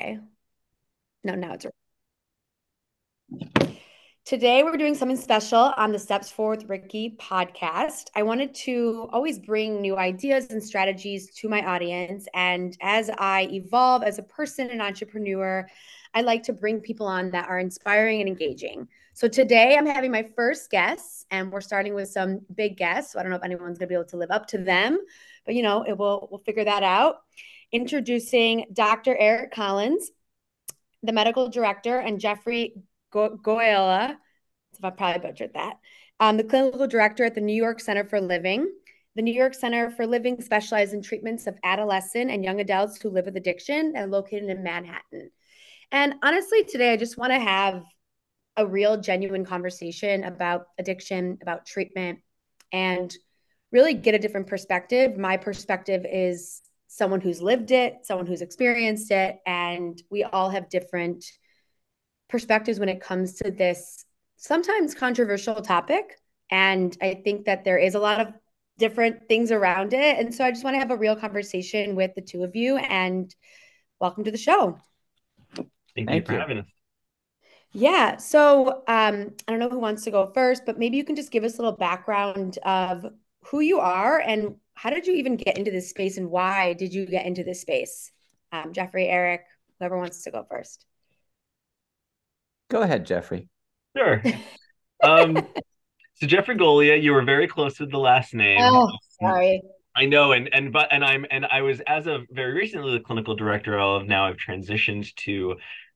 Okay. No, now it's. Today, we're doing something special on the Steps Forward Ricky podcast. I wanted to always bring new ideas and strategies to my audience. And as I evolve as a person and entrepreneur, I like to bring people on that are inspiring and engaging. So today, I'm having my first guest, and we're starting with some big guests. So I don't know if anyone's going to be able to live up to them, but you know, it will, we'll figure that out. Introducing Dr. Eric Collins the medical director, and Geoffrey Go- Goyala, I probably butchered that, um, the clinical director at the New York Center for Living. The New York Center for Living specializes in treatments of adolescent and young adults who live with addiction and located in Manhattan. And honestly, today I just want to have a real, genuine conversation about addiction, about treatment, and really get a different perspective. My perspective is someone who's lived it, someone who's experienced it, and we all have different perspectives when it comes to this sometimes controversial topic. And I think that there is a lot of different things around it. And so I just want to have a real conversation with the two of you and welcome to the show. Thank, Thank you for you. having us. Yeah. So um, I don't know who wants to go first, but maybe you can just give us a little background of who you are and how did you even get into this space and why did you get into this space? Um, Geoffrey, Eric, whoever wants to go first. Go ahead, Geoffrey. Sure. um, so Geoffrey Golia, you were very close with the last name. Oh, sorry. I know, and and but and I'm and I was as of very recently the clinical director of now I've transitioned to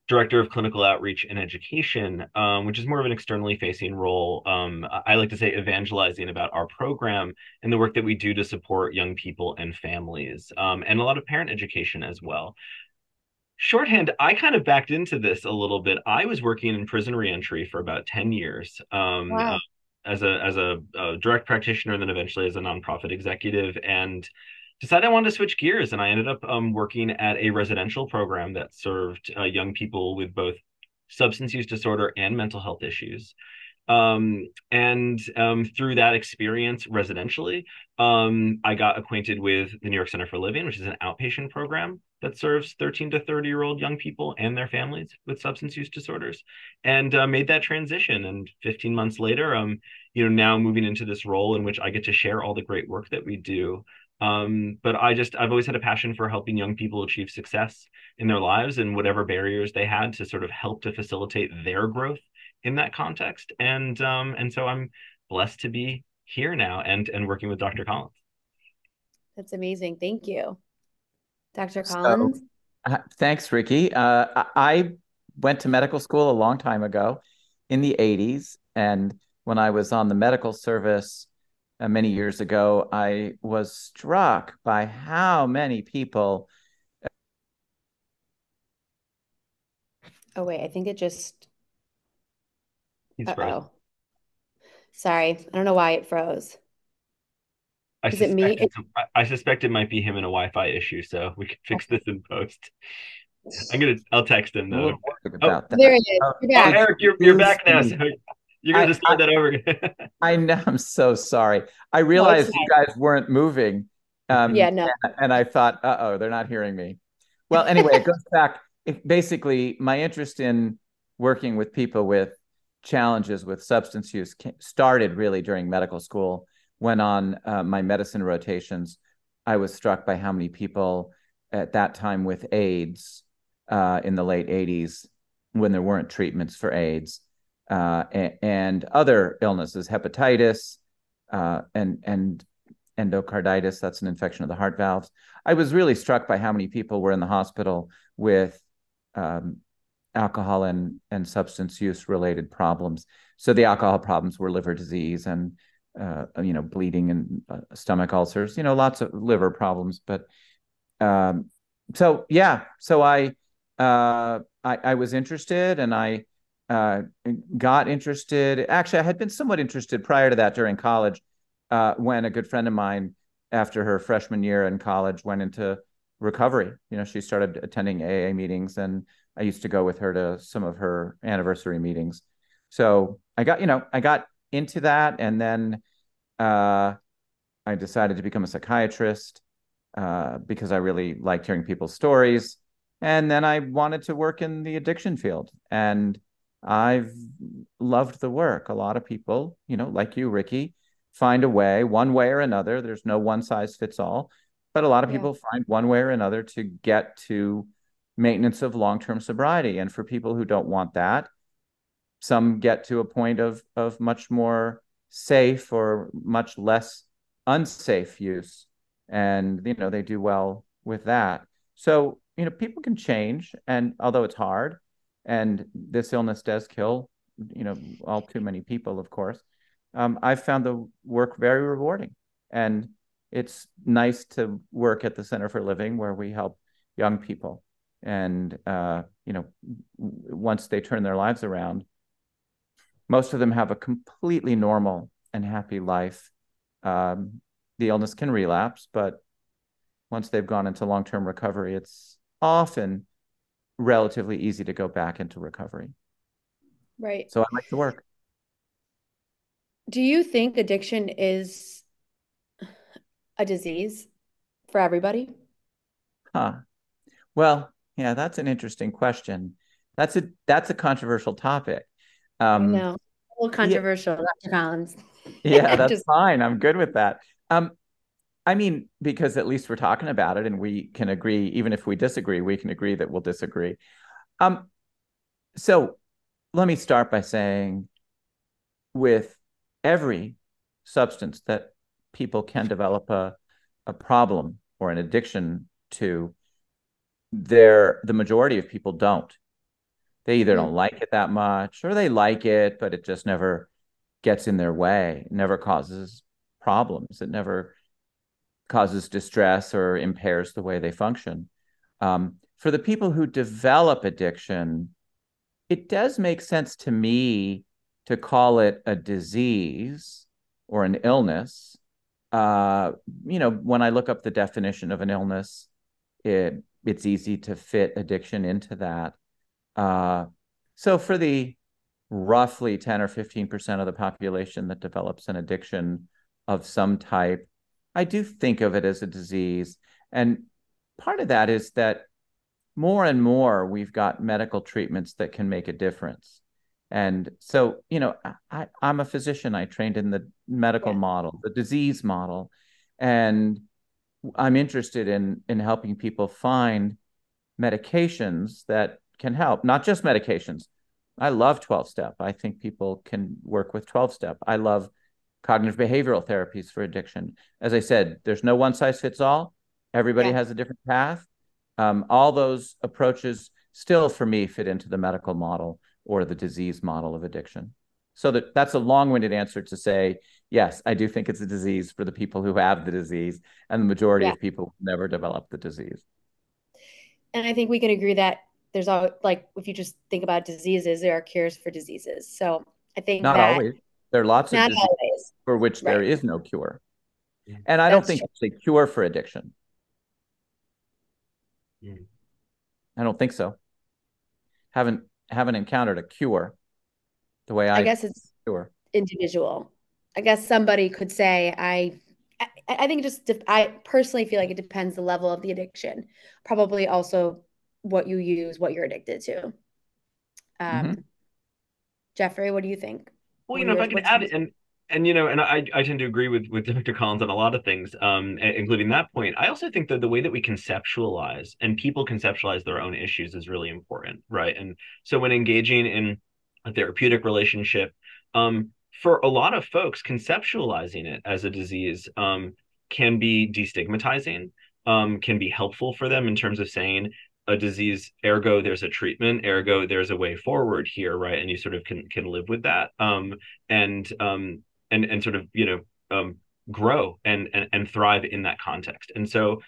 director of clinical outreach and education, um, which is more of an externally facing role. Um, I like to say evangelizing about our program and the work that we do to support young people and families, um, and a lot of parent education as well. Shorthand, I kind of backed into this a little bit. I was working in prison reentry for about 10 years. Um, wow. uh, as a as a, a direct practitioner and then eventually as a nonprofit executive and decided I wanted to switch gears, and I ended up um, working at a residential program that served uh, young people with both substance use disorder and mental health issues. Um, and um, through that experience residentially, um, I got acquainted with the New York Center for Living, which is an outpatient program that serves 13 to 30 year old young people and their families with substance use disorders, and uh, made that transition. And 15 months later, um, you know, now moving into this role in which I get to share all the great work that we do um, but I just I've always had a passion for helping young people achieve success in their lives and whatever barriers they had to sort of help to facilitate their growth in that context. And um, and so I'm blessed to be here now and and working with Dr. Collins. That's amazing. Thank you, Dr. Collins. So, uh, thanks, Ricky. Uh, I went to medical school a long time ago in the 80s. And when I was on the medical service, uh, many years ago, I was struck by how many people. Oh wait, I think it just. oh Sorry, I don't know why it froze. I Is it me? I suspect it might be him and a Wi-Fi issue, so we can fix this in post. I'm gonna. I'll text him though. Oh, there he is. You're back. Oh, Eric, you're, you're back now. So you're gonna I, just start I, that over again. I know. I'm so sorry. I realized no, you guys weren't moving. Um, yeah, no. And, and I thought, uh oh, they're not hearing me. Well, anyway, it goes back. It, basically, my interest in working with people with challenges with substance use started really during medical school. When on uh, my medicine rotations, I was struck by how many people at that time with AIDS uh, in the late 80s, when there weren't treatments for AIDS, uh, and, other illnesses, hepatitis uh, and and endocarditis. That's an infection of the heart valves. I was really struck by how many people were in the hospital with um, alcohol and and substance use related problems. So the alcohol problems were liver disease and uh, you know bleeding and uh, stomach ulcers. You know lots of liver problems, but um, so yeah. So I, uh, I I was interested and I uh, got interested. Actually, I had been somewhat interested prior to that during college uh, when a good friend of mine, after her freshman year in college, went into recovery. You know, she started attending AA meetings, and I used to go with her to some of her anniversary meetings. So I got, you know, I got into that, and then uh, I decided to become a psychiatrist uh, because I really liked hearing people's stories. And then I wanted to work in the addiction field. And I've loved the work. A lot of people, you know, like you, Ricky, find a way, one way or another. There's no one size fits all, but a lot of yeah. people find one way or another to get to maintenance of long term sobriety. And for people who don't want that, some get to a point of of much more safe or much less unsafe use and you know they do well with that so you know people can change and although it's hard and this illness does kill you know all too many people of course um, i've found the work very rewarding and it's nice to work at the center for living where we help young people and uh, you know once they turn their lives around most of them have a completely normal and happy life. Um, the illness can relapse, but once they've gone into long term recovery, it's often relatively easy to go back into recovery. Right. So I like to work. Do you think addiction is a disease for everybody? Huh. Well, yeah, that's an interesting question. That's a that's a controversial topic. Um, know. A little controversial, yeah, Dr. Collins. yeah, that's Just... fine. I'm good with that. Um, I mean, because at least we're talking about it and we can agree, even if we disagree, we can agree that we'll disagree. Um, so let me start by saying with every substance that people can develop a, a problem or an addiction to, there the majority of people don't. They either don't mm. like it that much or they like it, but it just never gets in their way, it never causes problems. It never causes distress or impairs the way they function. Um, for the people who develop addiction, it does make sense to me to call it a disease or an illness. Uh, you know, when I look up the definition of an illness, it it's easy to fit addiction into that. Uh, so for the roughly 10 or 15% of the population that develops an addiction of some type, I do think of it as a disease. And part of that is that more and more we've got medical treatments that can make a difference. And so, you know, I, am a physician. I trained in the medical yeah. model, the disease model, and I'm interested in in helping people find medications that can help, not just medications. I love 12 step. I think people can work with 12 step. I love cognitive behavioral therapies for addiction. As I said, there's no one size fits all. Everybody yeah. has a different path. Um, all those approaches still, for me, fit into the medical model or the disease model of addiction. So that that's a long-winded answer to say yes, I do think it's a disease for the people who have the disease, and the majority yeah. of people never develop the disease. And I think we can agree that there's all like if you just think about diseases, there are cures for diseases. So I think not always. There are lots of diseases always. for which right. there is no cure, and I That's don't think true. it's a cure for addiction. Mm. I don't think so. Haven't haven't encountered a cure the way I, I guess it's cure. individual. I guess somebody could say I I think just I personally feel like it depends the level of the addiction. Probably also what you use, what you're addicted to. Um, mm-hmm. Geoffrey, what do you think? Well, you know, if I can add, it, and and you know, and I I tend to agree with with Dr. Collins on a lot of things, um, including that point. I also think that the way that we conceptualize and people conceptualize their own issues is really important, right? And so when engaging in a therapeutic relationship, um, for a lot of folks, conceptualizing it as a disease um, can be destigmatizing, um, can be helpful for them in terms of saying, a disease ergo there's a treatment ergo there's a way forward here right? And you sort of can can live with that um and um and and sort of you know um grow and and, and thrive in that context. And so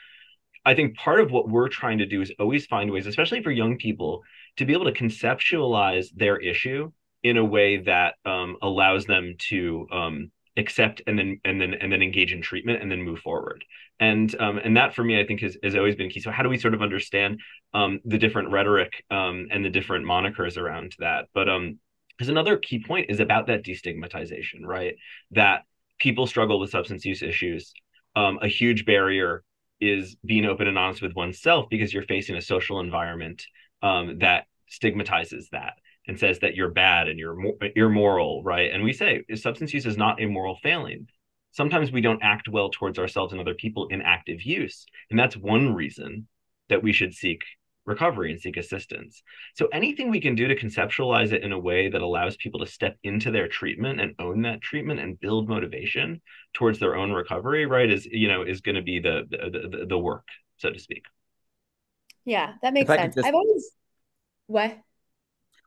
i think part of what we're trying to do is always find ways especially for young people to be able to conceptualize their issue in a way that um, allows them to um, accept and then and then and then engage in treatment and then move forward and um, and that for me i think has, has always been key so how do we sort of understand um, the different rhetoric um, and the different monikers around that but um because another key point is about that destigmatization right that people struggle with substance use issues um, a huge barrier is being open and honest with oneself because you're facing a social environment um, that stigmatizes that and says that you're bad and you're immoral, right? And we say substance use is not a moral failing. Sometimes we don't act well towards ourselves and other people in active use, and that's one reason that we should seek recovery and seek assistance. So anything we can do to conceptualize it in a way that allows people to step into their treatment and own that treatment and build motivation towards their own recovery, right, is you know is going to be the, the the work, so to speak. Yeah, that makes sense. Just... I've always what?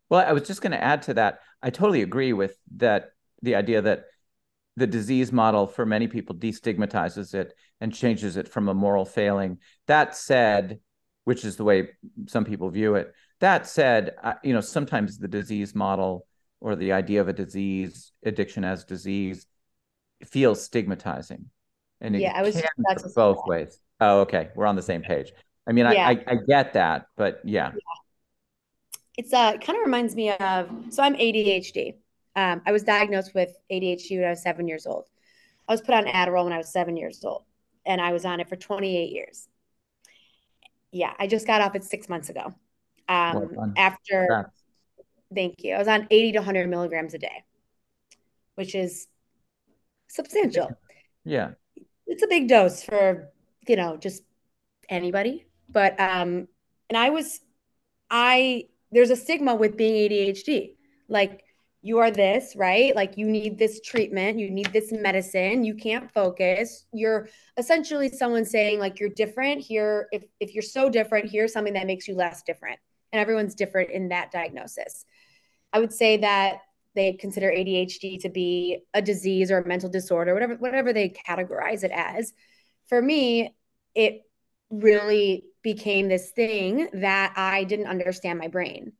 Well, I was just going to add to that. I totally agree with that. The idea that the disease model for many people destigmatizes it and changes it from a moral failing. That said, which is the way some people view it. That said, you know, sometimes the disease model or the idea of a disease, addiction as disease, feels stigmatizing. And yeah, I was both ways. Oh, okay. We're on the same page. I mean, yeah. I, I, I, get that, but yeah. yeah. It's uh kind of reminds me of so I'm ADHD. Um, I was diagnosed with ADHD when I was seven years old. I was put on Adderall when I was seven years old, and I was on it for 28 years yeah, I just got off it six months ago. Um, well after, thank you. I was on 80 to 100 milligrams a day, which is substantial. Yeah. It's a big dose for, you know, just anybody. But, um, and I was, I, there's a stigma with being ADHD. Like, you are this, right? Like you need this treatment, you need this medicine, you can't focus. You're essentially someone saying like you're different here. If if you're so different, here's something that makes you less different. And everyone's different in that diagnosis. I would say that they consider ADHD to be a disease or a mental disorder, whatever whatever they categorize it as. For me, it really became this thing that I didn't understand my brain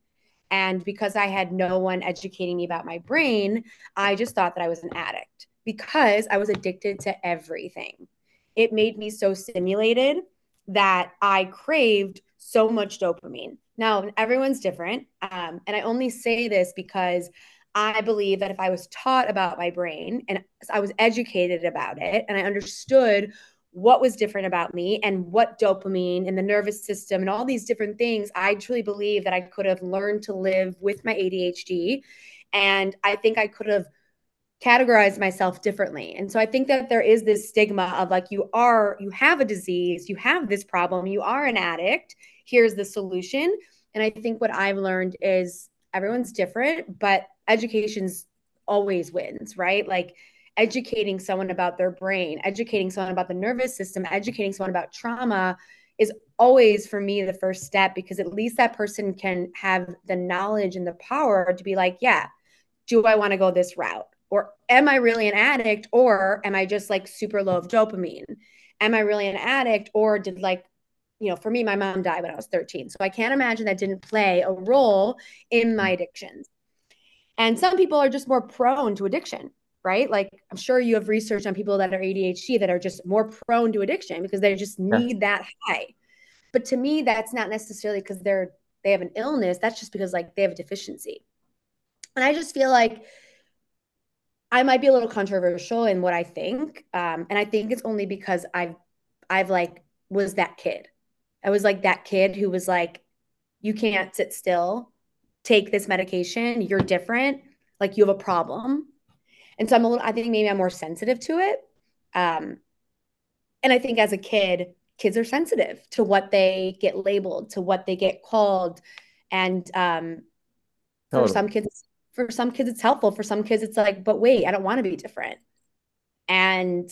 and because I had no one educating me about my brain, I just thought that I was an addict because I was addicted to everything. It made me so stimulated that I craved so much dopamine. Now, everyone's different. Um, and I only say this because I believe that if I was taught about my brain and I was educated about it and I understood what was different about me and what dopamine and the nervous system and all these different things, I truly believe that I could have learned to live with my ADHD. And I think I could have categorized myself differently. And so I think that there is this stigma of like, you are, you have a disease, you have this problem, you are an addict, here's the solution. And I think what I've learned is everyone's different, but education's always wins, right? Like, educating someone about their brain, educating someone about the nervous system, educating someone about trauma is always for me the first step because at least that person can have the knowledge and the power to be like, yeah, do I want to go this route? Or am I really an addict? Or am I just like super low of dopamine? Am I really an addict? Or did like, you know, for me, my mom died when I was 13. So I can't imagine that didn't play a role in my mm. addictions. And some people are just more prone to addiction right? Like I'm sure you have research on people that are ADHD that are just more prone to addiction because they just need yeah. that high. But to me, that's not necessarily because they're they have an illness. That's just because like they have a deficiency. And I just feel like I might be a little controversial in what I think. Um, and I think it's only because I've I've like was that kid. I was like that kid who was like, you can't sit still, take this medication, you're different, like you have a problem and so I'm a little, I think maybe I'm more sensitive to it. Um, and I think as a kid, kids are sensitive to what they get labeled, to what they get called. And um, totally. for some kids, for some kids, it's helpful. For some kids, it's like, but wait, I don't want to be different. And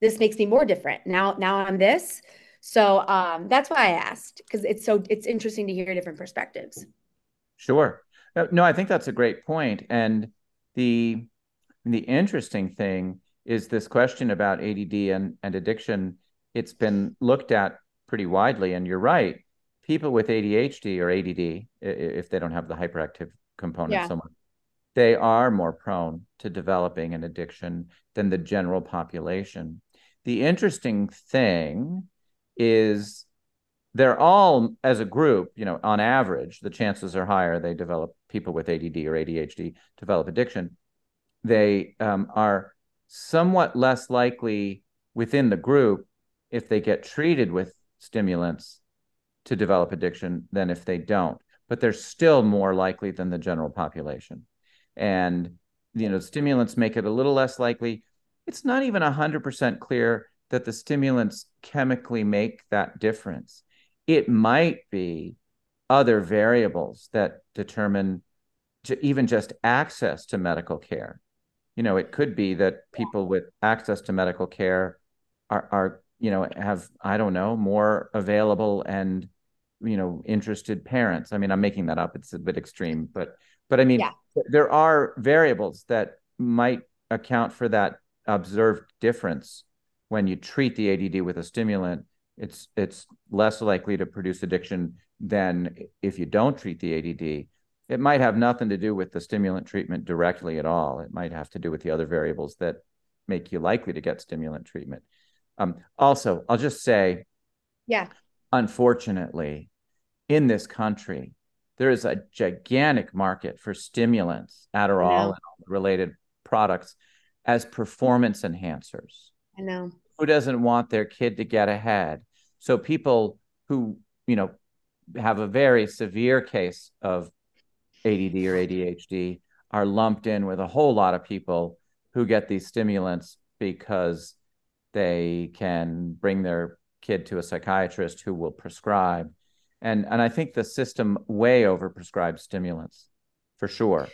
this makes me more different. Now, now I'm this. So um, that's why I asked because it's so it's interesting to hear different perspectives. Sure. No, I think that's a great point. And the and the interesting thing is this question about ADD and, and addiction. It's been looked at pretty widely, and you're right. People with ADHD or ADD, if they don't have the hyperactive component yeah. so much, they are more prone to developing an addiction than the general population. The interesting thing is they're all as a group, you know, on average, the chances are higher they develop people with ADD or ADHD develop addiction they um, are somewhat less likely within the group if they get treated with stimulants to develop addiction than if they don't. But they're still more likely than the general population. And, you know, stimulants make it a little less likely. It's not even 100% clear that the stimulants chemically make that difference. It might be other variables that determine even just access to medical care. You know, it could be that people with access to medical care are, are you know, have, I don't know, more available and, you know, interested parents. I mean, I'm making that up. It's a bit extreme, but, but I mean, yeah. there are variables that might account for that observed difference when you treat the ADD with a stimulant. It's it's less likely to produce addiction than if you don't treat the ADD. It might have nothing to do with the stimulant treatment directly at all. It might have to do with the other variables that make you likely to get stimulant treatment. Um, also, I'll just say, yeah, unfortunately, in this country, there is a gigantic market for stimulants, Adderall, and related products as performance enhancers. I know. Who doesn't want their kid to get ahead? So people who, you know, have a very severe case of ADD or ADHD are lumped in with a whole lot of people who get these stimulants because they can bring their kid to a psychiatrist who will prescribe. And and I think the system way overprescribes stimulants for sure.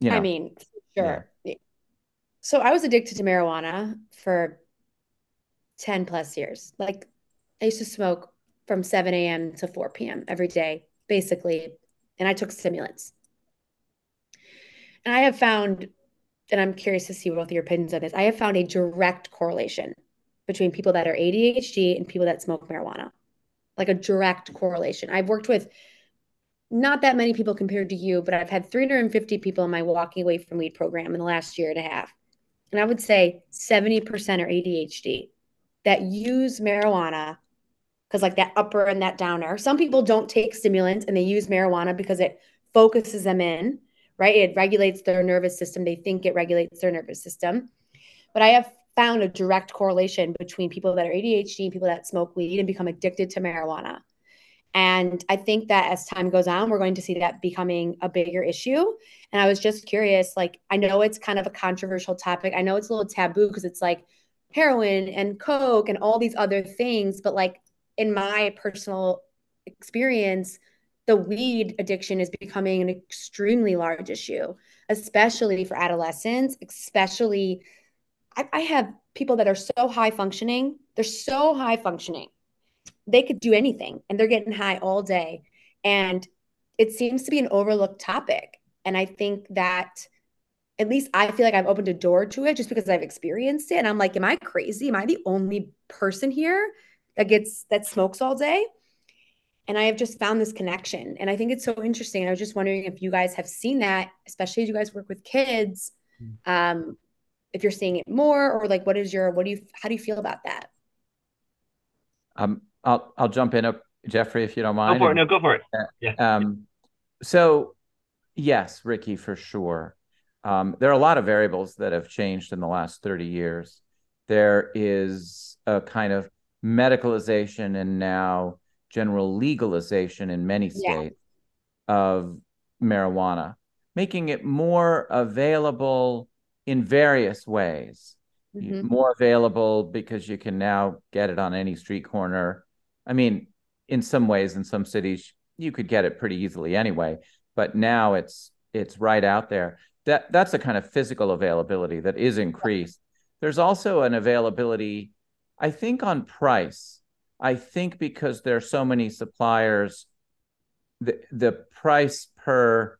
You know, I mean, sure. Yeah. So I was addicted to marijuana for 10 plus years. Like I used to smoke from 7 a.m. to 4 p.m. every day, basically. And I took stimulants. And I have found, and I'm curious to see both your opinions on this, I have found a direct correlation between people that are ADHD and people that smoke marijuana. Like a direct correlation. I've worked with not that many people compared to you, but I've had 350 people in my walking away from weed program in the last year and a half. And I would say 70% are ADHD that use marijuana because like that upper and that downer. Some people don't take stimulants and they use marijuana because it focuses them in, right? It regulates their nervous system. They think it regulates their nervous system. But I have found a direct correlation between people that are ADHD and people that smoke weed and become addicted to marijuana. And I think that as time goes on, we're going to see that becoming a bigger issue. And I was just curious, like, I know it's kind of a controversial topic. I know it's a little taboo because it's like heroin and coke and all these other things, but like in my personal experience, the weed addiction is becoming an extremely large issue, especially for adolescents, especially I, I, have people that are so high functioning. They're so high functioning. They could do anything and they're getting high all day. And it seems to be an overlooked topic. And I think that at least I feel like I've opened a door to it just because I've experienced it. And I'm like, am I crazy? Am I the only person here that gets that smokes all day. And i have just found this connection. And i think it's so interesting. I was just wondering if you guys have seen that especially as you guys work with kids hmm. um, if you're seeing it more or like what is your what do you how do you feel about that? Um i'll i'll jump in up Geoffrey if you don't mind go for it. No go for it. Yeah. Um so yes ricky for sure. Um, there are a lot of variables that have changed in the last 30 years. There is a kind of medicalization and now general legalization in many states yeah. of marijuana, making it more available in various ways. Mm-hmm. More available because you can now get it on any street corner. I mean, in some ways, in some cities, you could get it pretty easily anyway, but now it's it's right out there. That that's a kind of physical availability that is increased. There's also an availability I think on price, I think because there are so many suppliers, the the price per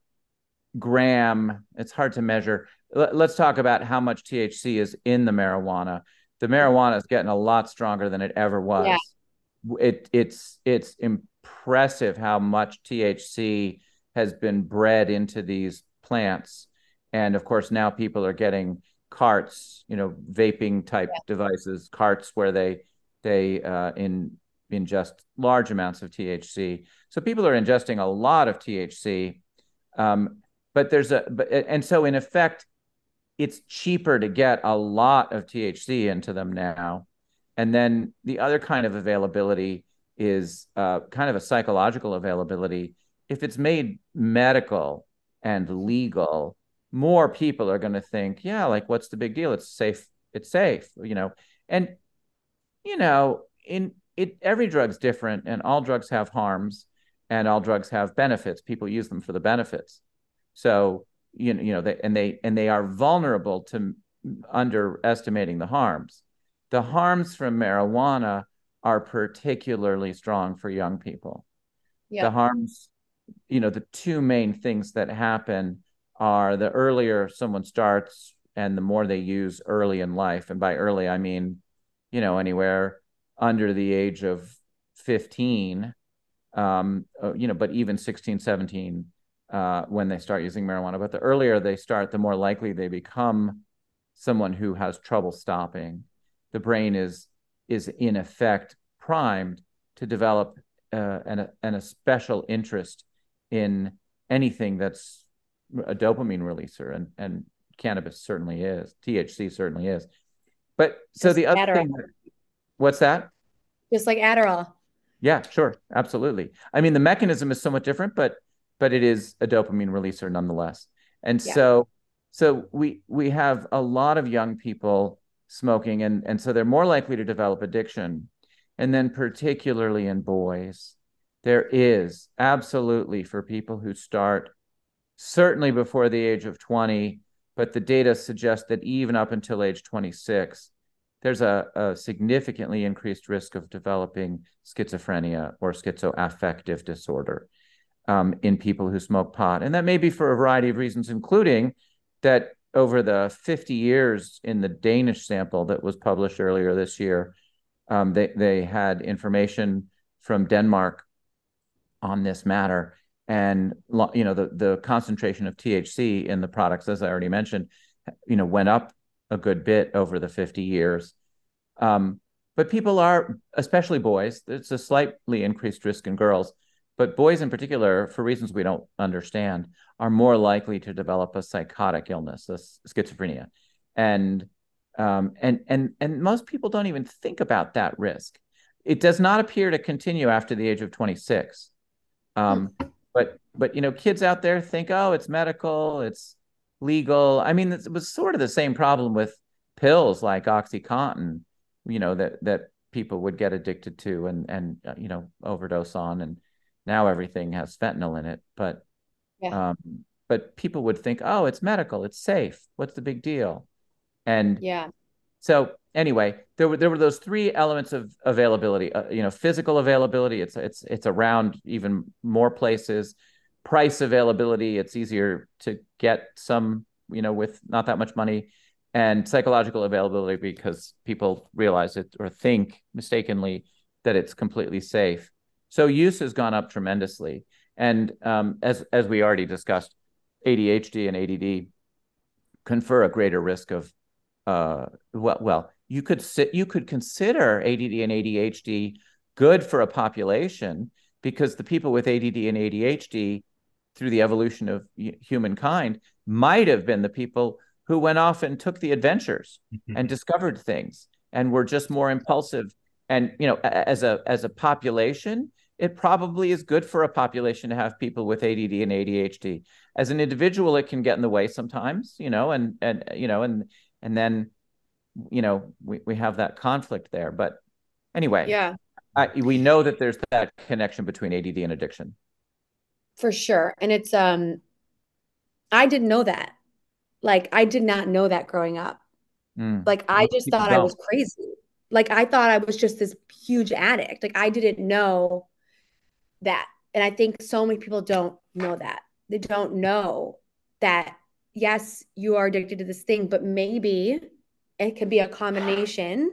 gram, it's hard to measure. Let, us talk about how much THC is in the marijuana. The marijuana is getting a lot stronger than it ever was. Yeah. It it's it's impressive how much THC has been bred into these plants. And of course, now people are getting carts, you know, vaping type yeah. devices, carts where they they uh, in ingest large amounts of THC. So people are ingesting a lot of THC, um, but there's a but and so in effect, it's cheaper to get a lot of THC into them now. And then the other kind of availability is uh, kind of a psychological availability. If it's made medical and legal, more people are going to think, yeah, like what's the big deal? It's safe. It's safe, you know. And you know, in it, every drug's different, and all drugs have harms, and all drugs have benefits. People use them for the benefits. So you know, you know, they, and they and they are vulnerable to underestimating the harms. The harms from marijuana are particularly strong for young people. Yeah. The harms, you know, the two main things that happen are the earlier someone starts and the more they use early in life. And by early, I mean, you know, anywhere under the age of 15, um, uh, you know, but even 16, 17, uh, when they start using marijuana. But the earlier they start, the more likely they become someone who has trouble stopping. The brain is is in effect primed to develop uh, an, an a special interest in anything that's a dopamine releaser, and and cannabis certainly is. THC certainly is. But so Just the other Adderall. thing, what's that? Just like Adderall. Yeah, sure, absolutely. I mean, the mechanism is somewhat different, but but it is a dopamine releaser nonetheless. And yeah. so so we we have a lot of young people smoking and and so they're more likely to develop addiction. And then particularly in boys, there is absolutely for people who start certainly before the age of 20, but the data suggests that even up until age 26, there's a, a, significantly increased risk of developing schizophrenia or schizoaffective disorder um, in people who smoke pot. And that may be for a variety of reasons, including that over the 50 years in the Danish sample that was published earlier this year, um, they, they had information from Denmark on this matter. And you know the the concentration of THC in the products, as I already mentioned, you know went up a good bit over the 50 years. Um, but people are, especially boys, it's a slightly increased risk in girls, but boys in particular, for reasons we don't understand, are more likely to develop a psychotic illness, a schizophrenia, and um, and and and most people don't even think about that risk. It does not appear to continue after the age of 26. Um, but but you know, kids out there think, oh, it's medical, it's legal. I mean, it was sort of the same problem with pills like OxyContin, you know, that that people would get addicted to and and uh, you know overdose on, and now everything has fentanyl in it. But yeah. um, but people would think, oh, it's medical, it's safe. What's the big deal? And yeah. So anyway, there were there were those three elements of availability. Uh, you know, physical availability. It's it's it's around even more places price availability it's easier to get some you know with not that much money and psychological availability because people realize it or think mistakenly that it's completely safe so use has gone up tremendously and um, as as we already discussed adhd and add confer a greater risk of uh, well, well you could sit you could consider add and adhd good for a population because the people with add and adhd through the evolution of humankind might have been the people who went off and took the adventures mm-hmm. and discovered things and were just more impulsive and you know as a as a population it probably is good for a population to have people with ADD and ADHD as an individual it can get in the way sometimes you know and and you know and and then you know we, we have that conflict there but anyway yeah I, we know that there's that connection between ADD and addiction for sure. And it's um I didn't know that. Like I did not know that growing up. Mm. Like I just thought. I was crazy. Like I thought I was just this huge addict. Like I didn't know that. And I think so many people don't know that. They don't know that yes, you are addicted to this thing, but maybe it could be a combination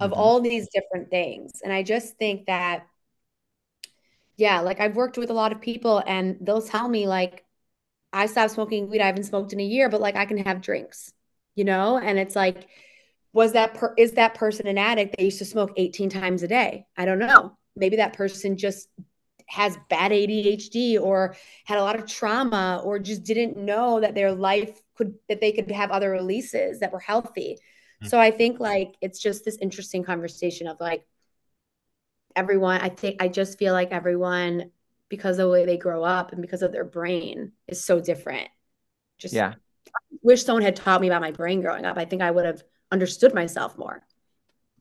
of mm-hmm. all these different things. And I just think that yeah, like I've worked with a lot of people and they'll tell me like I stopped smoking weed. I haven't smoked in a year, but like I can have drinks, you know? And it's like, was that per- is that person an addict that used to smoke 18 times a day? I don't know. Maybe that person just has bad ADHD or had a lot of trauma or just didn't know that their life could that they could have other releases that were healthy. Mm-hmm. So I think like it's just this interesting conversation of like everyone, I think I just feel like everyone, because of the way they grow up and because of their brain, is so different. Just yeah. wish someone had taught me about my brain growing up. I think I would have understood myself more.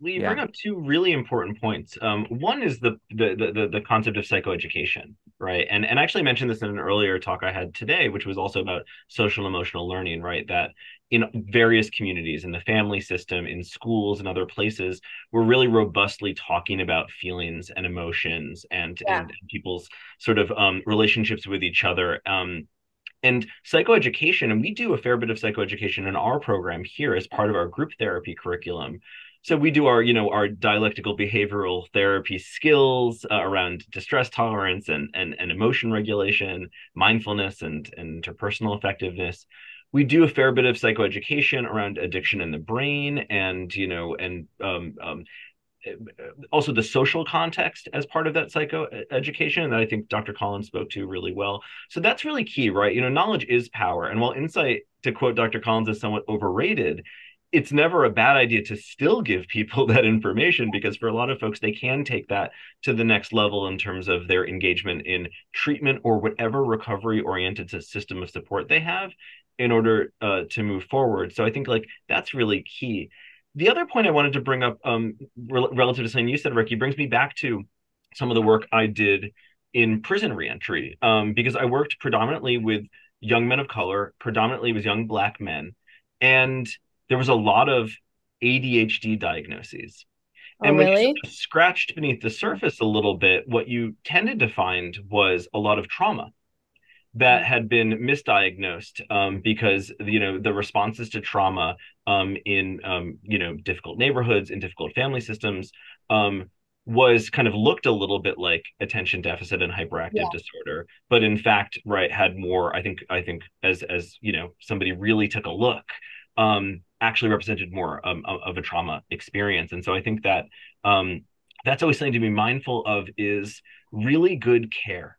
Lee, you yeah. bring up two really important points. Um, one is the, the the the concept of psychoeducation, right? And and I actually mentioned this in an earlier talk I had today, which was also about social emotional learning, right? That in various communities, in the family system, in schools, and other places, we're really robustly talking about feelings and emotions and yeah. and, people's sort of um, relationships with each other. Um, and psychoeducation, and we do a fair bit of psychoeducation in our program here as part of our group therapy curriculum so we do our you know our dialectical behavioral therapy skills uh, around distress tolerance and, and and emotion regulation mindfulness and and interpersonal effectiveness we do a fair bit of psychoeducation around addiction in the brain and you know and um, um, also the social context as part of that psychoeducation that I think Dr. Collins spoke to really well. So that's really key, right? You know, knowledge is power. And while insight, to quote Dr. Collins, is somewhat overrated, it's never a bad idea to still give people that information because for a lot of folks they can take that to the next level in terms of their engagement in treatment or whatever recovery oriented system of support they have in order uh, to move forward so i think like that's really key the other point i wanted to bring up um, re- relative to something you said ricky brings me back to some of the work i did in prison reentry um, because i worked predominantly with young men of color predominantly with young black men and there was a lot of ADHD diagnoses. Oh, and when really? you scratched beneath the surface a little bit, what you tended to find was a lot of trauma that mm. had been misdiagnosed um, because you know the responses to trauma um, in um, you know difficult neighborhoods in difficult family systems um, was kind of looked a little bit like attention deficit and hyperactive yeah. disorder but in fact right had more i think i think as as you know somebody really took a look um, actually represented more um, of a trauma experience. And so I think that um, that's always something to be mindful of is really good care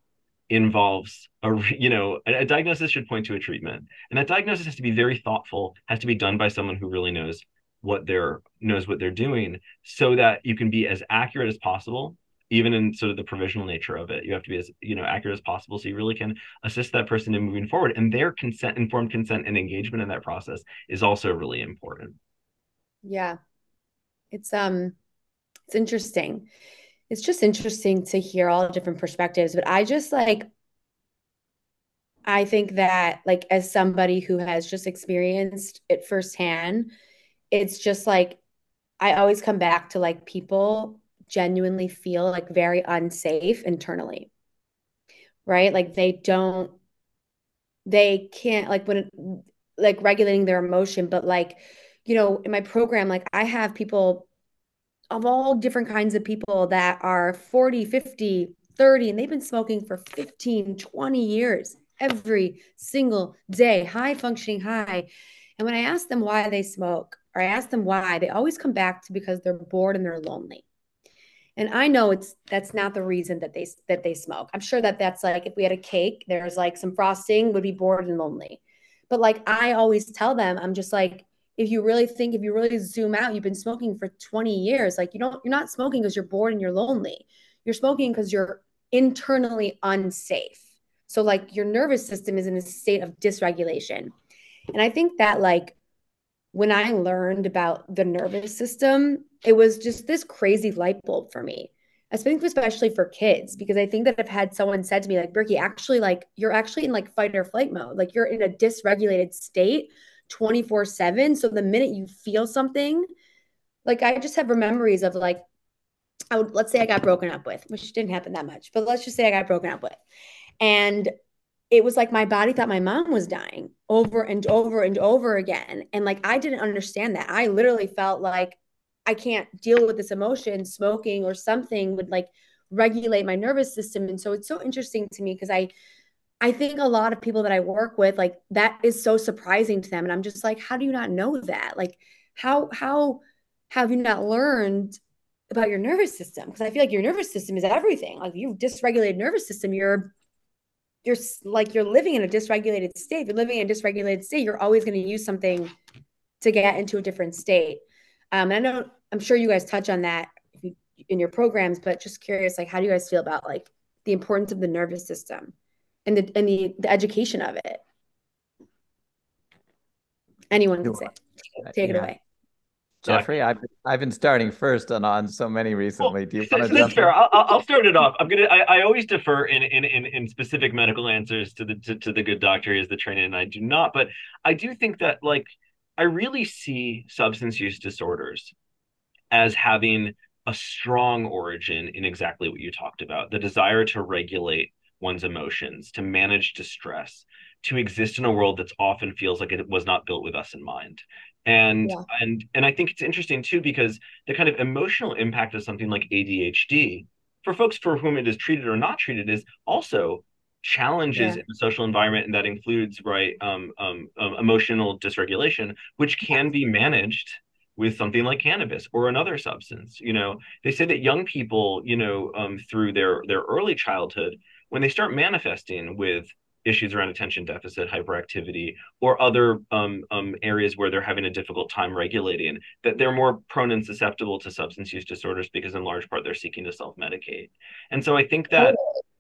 involves a you know a, a, diagnosis should point to a treatment. And that diagnosis has to be very thoughtful has to be done by someone who really knows what they're knows what they're doing so that you can be as accurate as possible even in sort of the provisional nature of it. You have to be as you know accurate as possible so you really can assist that person in moving forward. And their consent informed consent and engagement in that process is also really important. Yeah. It's um it's interesting it's just interesting to hear all different perspectives but i just like i think that like as somebody who has just experienced it firsthand it's just like i always come back to like people genuinely feel like very unsafe internally right? Like they don't they can't like when like regulating their emotion but like you know in my program like i have people of all different kinds of people that are 40 50 30 and they've been smoking for 15 20 years every single day high functioning high. And when i ask them why they smoke or i ask them why they always come back to because they're bored and they're lonely. And i know it's that's not the reason that they that they smoke. I'm sure that that's like if we had a cake there's like some frosting would be bored and lonely. But like i always tell them i'm just like if you really think if you really zoom out you've been smoking for 20 years like you don't you're not smoking because you're bored and you're lonely you're smoking because you're internally unsafe so like your nervous system is in a state of dysregulation and i think that like when I learned about the nervous system, it was just this crazy light bulb for me. I think especially for kids, because I think that I've had someone said to me, like, Berkey, actually, like, you're actually in like fight or flight mode. Like, you're in a dysregulated state 24 7. So the minute you feel something, like, I just have memories of like, I would, let's say I got broken up with, which didn't happen that much, but let's just say I got broken up with. And it was like my body thought my mom was dying over and over and over again. And like I didn't understand that. I literally felt like I can't deal with this emotion. Smoking or something would like regulate my nervous system. And so it's so interesting to me because I I think a lot of people that I work with, like that is so surprising to them. And I'm just like, how do you not know that? Like, how how have you not learned about your nervous system? Because I feel like your nervous system is everything. Like you've dysregulated nervous system, you're you're like you're living in a dysregulated state. You're living in a dysregulated state, you're always going to use something to get into a different state. Um, I know I'm sure you guys touch on that in your programs, but just curious, like, how do you guys feel about like the importance of the nervous system and the and the, the education of it? Anyone can say, take, take yeah. it away. Geoffrey, I've I've been starting first on on so many recently. Well, Do you want to? That's fair. I'll, I'll start it off. I'm gonna. I, I always defer in, in in in specific medical answers to the to, to the good doctor is the training, and I do not. But I do think that like I really see substance use disorders as having a strong origin in exactly what you talked about: the desire to regulate one's emotions, to manage distress, to exist in a world that's often feels like it was not built with us in mind and yeah. and and i think it's interesting too because the kind of emotional impact of something like adhd for folks for whom it is treated or not treated is also challenges yeah. in the social environment and that includes right um, um, um, emotional dysregulation which can be managed with something like cannabis or another substance you know they say that young people you know um, through their their early childhood when they start manifesting with issues around attention deficit, hyperactivity, or other um, um, areas where they're having a difficult time regulating, that they're more prone and susceptible to substance use disorders because, in large part, they're seeking to self medicate. And so I think that.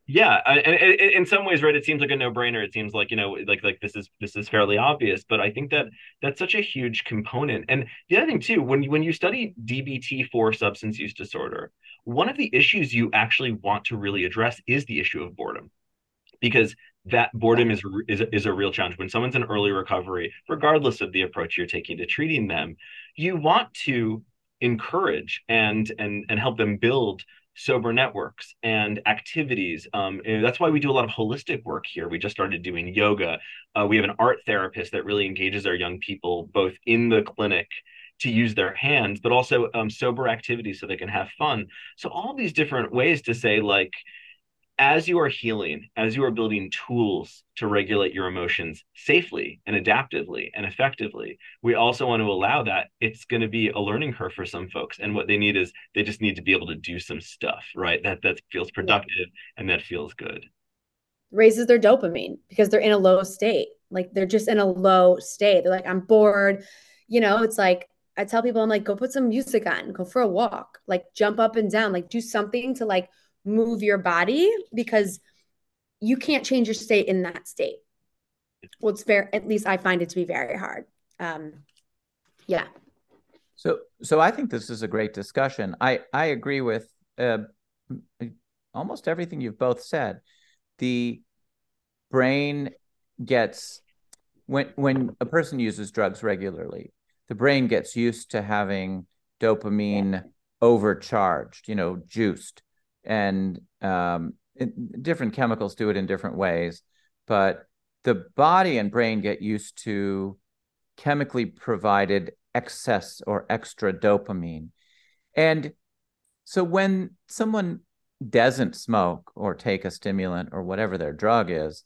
Yeah, and, in some ways, right, it seems like a no-brainer. It seems like you know, like like this is this is fairly obvious, but I think that that's such a huge component. And the other thing too, when when you study DBT for substance use disorder, one of the issues you actually want to really address is the issue of boredom. Because that boredom is, is is a real challenge. When someone's in early recovery regardless of the approach you're taking to treating them you want to encourage and and and help them build sober networks and activities. Um, and that's why we do a lot of holistic work here. We just started doing yoga. Uh, we have an art therapist that really engages our young people both in the clinic to use their hands but also um, sober activities so they can have fun so all these different ways to say like as you are healing, as you are building tools to regulate your emotions safely and adaptively and effectively, we also want to allow that it's going to be a learning curve for some folks. And what they need is they just need to be able to do some stuff, right? That that feels productive and that feels good. Raises their dopamine because they're in a low state. Like they're just in a low state. They're like, I'm bored. You know, it's like I tell people, I'm like, go put some music on, go for a walk, like jump up and down, like do something to like move your body because you can't change your state in that state. Well, it's very, at least I find it to be very hard. Um, yeah. So, so I think this is a great discussion. I, I agree with uh, almost everything you've both said. The brain gets when when a person uses drugs regularly, the brain gets used to having dopamine overcharged, you know, juiced and um, it, different chemicals do it in different ways, but the body and brain get used to chemically provided excess or extra dopamine. And so when someone doesn't smoke or take a stimulant or whatever their drug is,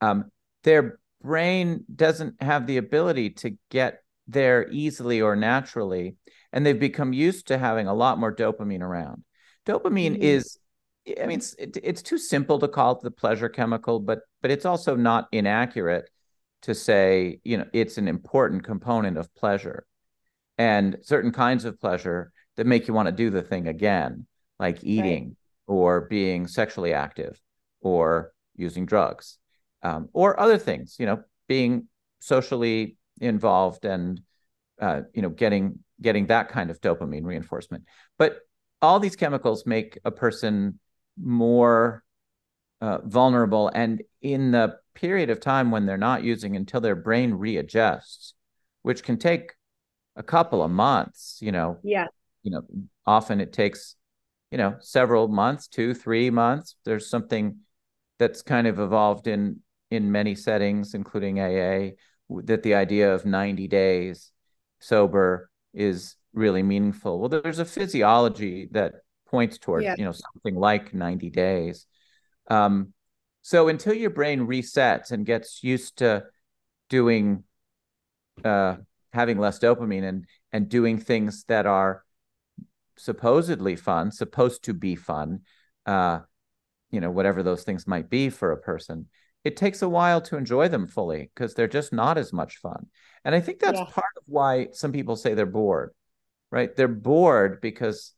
um, their brain doesn't have the ability to get there easily or naturally. And they've become used to having a lot more dopamine around. Dopamine mm-hmm. is, I mean, it's, it, it's too simple to call it the pleasure chemical, but but it's also not inaccurate to say, you know, it's an important component of pleasure, and certain kinds of pleasure that make you want to do the thing again, like eating right. or being sexually active or using drugs um, or other things, you know, being socially involved and uh, you know getting getting that kind of dopamine reinforcement. But all these chemicals make a person more uh, vulnerable. And in the period of time when they're not using until their brain readjusts which can take a couple of months you know yeah. you know often it takes you know several months two three months. There's something that's kind of evolved in in many settings including aa that the idea of 90 days sober is really meaningful. Well, there's a physiology that points toward yeah. you know something like 90 days. Um, so until your brain resets and gets used to doing uh, having less dopamine and and doing things that are supposedly fun, supposed to be fun, uh, you know, whatever those things might be for a person, it takes a while to enjoy them fully because they're just not as much fun. And I think that's yeah. part of why some people say they're bored, right? They're bored because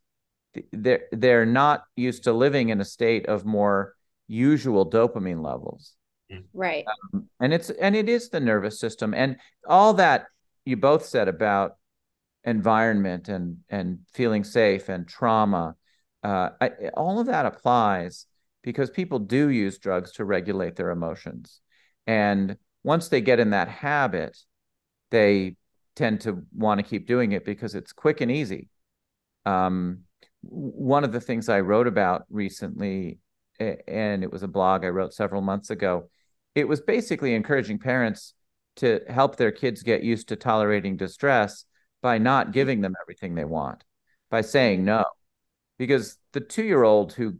they're they're not used to living in a state of more usual dopamine levels. Right. Um, and it's and it is the nervous system and all that you both said about environment and and feeling safe and trauma uh, I, all of that applies because people do use drugs to regulate their emotions. And once they get in that habit, they tend to want to keep doing it because it's quick and easy. Um, one of the things I wrote about recently, and it was a blog I wrote several months ago, it was basically encouraging parents to help their kids get used to tolerating distress by not giving them everything they want, by saying no. Because the two year old who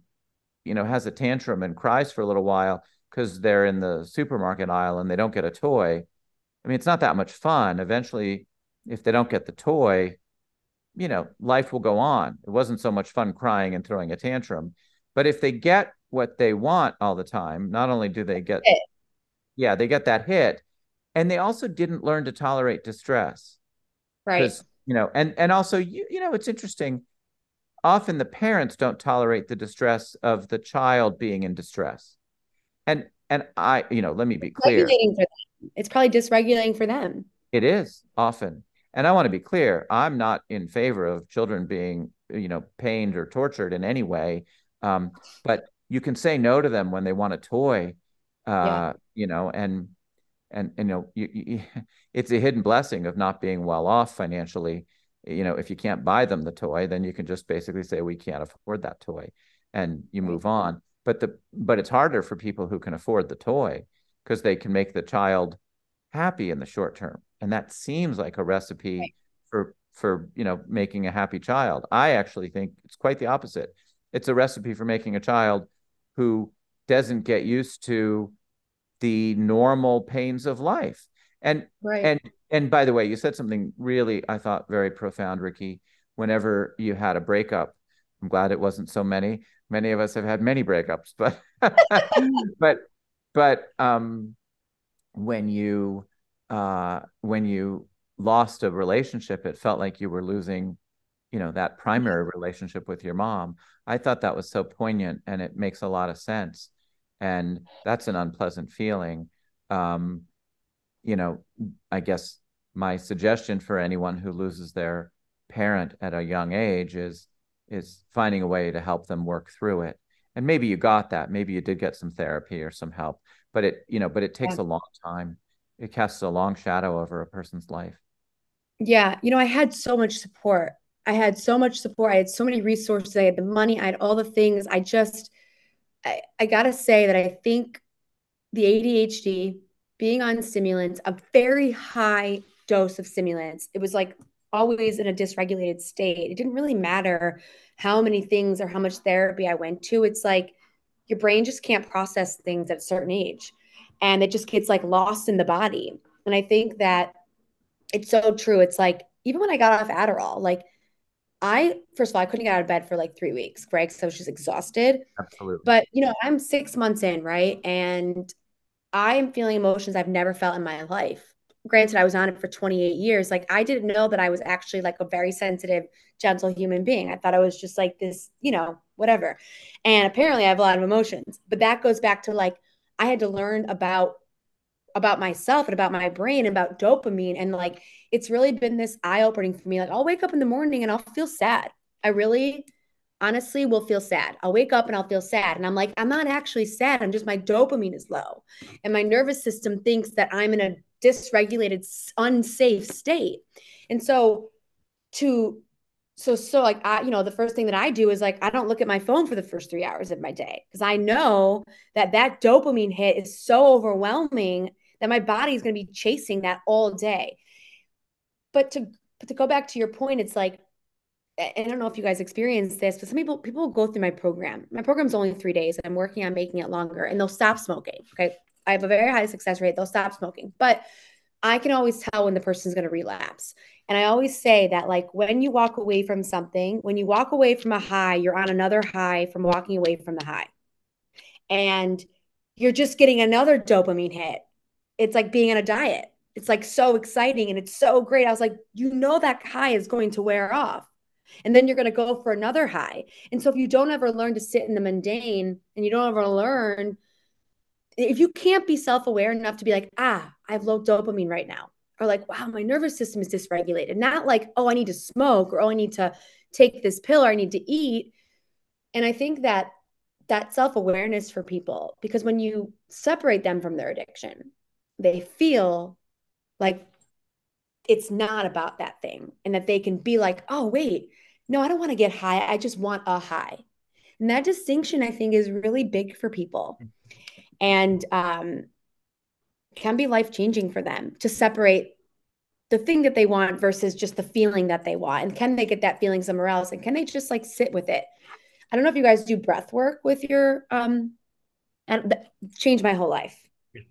you know has a tantrum and cries for a little while because they're in the supermarket aisle and they don't get a toy. I mean it's not that much fun. Eventually if they don't get the toy you know life will go on. It wasn't so much fun crying and throwing a tantrum. But if they get what they want all the time not only do they get yeah they get that hit. And they also didn't learn to tolerate distress. Right. You know and and also you, you know it's interesting often the parents don't tolerate the distress of the child being in distress. And and I, you know, let me be clear. It's probably dysregulating for them. It is often. And I want to be clear, I'm not in favor of children being, you know, pained or tortured in any way. Um, but you can say no to them when they want a toy, uh, yeah. you know, and and, and you know, you, you, it's a hidden blessing of not being well off financially you know if you can't buy them the toy then you can just basically say we can't afford that toy and you move on. But the but it's harder for people who can afford the toy because they can make the child happy in the short term and that seems like a recipe right. for for you know making a happy child. I actually think it's quite the opposite. It's a recipe for making a child who doesn't get used to the normal pains of life. And right. and and by the way, you said something really I thought very profound, Ricky. Whenever you had a breakup, I'm glad it wasn't so many. Many of us have had many breakups, but but but um, when you uh, when you lost a relationship, it felt like you were losing, you know, that primary relationship with your mom. I thought that was so poignant, and it makes a lot of sense. And that's an unpleasant feeling. Um, you know, I guess my suggestion for anyone who loses their parent at a young age is is finding a way to help them work through it. And maybe you got that. Maybe you did get some therapy or some help but it you know but it takes yeah. a long time. It casts a long shadow over a person's life. Yeah. You know i had so much support. I had so much support. I had so many resources. I had the money. I had all the things. I just i, I gotta say that i think the adhd being on stimulants a very high dose of stimulants. It was like always in a dysregulated state. It didn't really matter how many things or how much therapy I went to. It's like your brain just can't process things at a certain age and it just gets like lost in the body. And I think that it's so true. It's like even when I got off Adderall, like I first of all I couldn't get out of bed for like three weeks, right? So I was just exhausted. Absolutely. But you know, I'm six months in, right? And I am feeling emotions I've never felt in my life granted i was on it for 28 years like i didn't know that i was actually like a very sensitive gentle human being. I thought i was just like this you know whatever. And apparently i have a lot of emotions. But that goes back to like i had to learn about about myself and about my brain and about dopamine. And like it's really been this eye-opening for me. Like i'll wake up in the morning and i'll feel sad. I really honestly will feel sad. I'll wake up and I'll feel sad. And I'm like, I'm not actually sad. I'm just my dopamine is low. And my nervous system thinks that I'm in a dysregulated, unsafe state. And so to so so like I, you know, the first thing that I do is like I don't look at my phone for the first three hours of my day because I know that that dopamine hit is so overwhelming that my body is going to be chasing that all day. But to but to go back to your point, it's like I don't know if you guys experience this, but some people people go through my program. My program's only three days, and I'm working on making it longer, and they'll stop smoking. Okay, I have a very high success rate. They'll stop smoking, but I can always tell when the person's going to relapse. And I always say that, like, when you walk away from something, when you walk away from a high, you're on another high from walking away from the high. And you're just getting another dopamine hit. It's like being on a diet. It's like so exciting and it's so great. I was like, you know, that high is going to wear off. And then you're going to go for another high. And so if you don't ever learn to sit in the mundane and you don't ever learn, if you can't be self aware enough to be like, ah, I have low dopamine right now, or like, wow, my nervous system is dysregulated, not like, oh, I need to smoke or oh, I need to take this pill or I need to eat. And I think that that self awareness for people, because when you separate them from their addiction, they feel like it's not about that thing and that they can be like, oh, wait, no, I don't want to get high. I just want a high. And that distinction, I think, is really big for people and um, can be life changing for them to separate the thing that they want versus just the feeling that they want. And can they get that feeling somewhere else? And can they just like sit with it? I don't know if you guys do breath work with your, um, and changed my whole life.